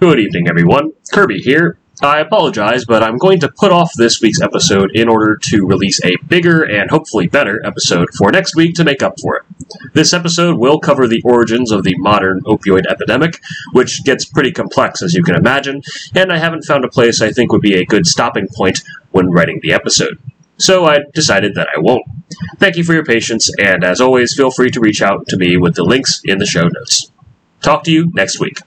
Good evening, everyone. Kirby here. I apologize, but I'm going to put off this week's episode in order to release a bigger and hopefully better episode for next week to make up for it. This episode will cover the origins of the modern opioid epidemic, which gets pretty complex as you can imagine, and I haven't found a place I think would be a good stopping point when writing the episode. So I decided that I won't. Thank you for your patience, and as always, feel free to reach out to me with the links in the show notes. Talk to you next week.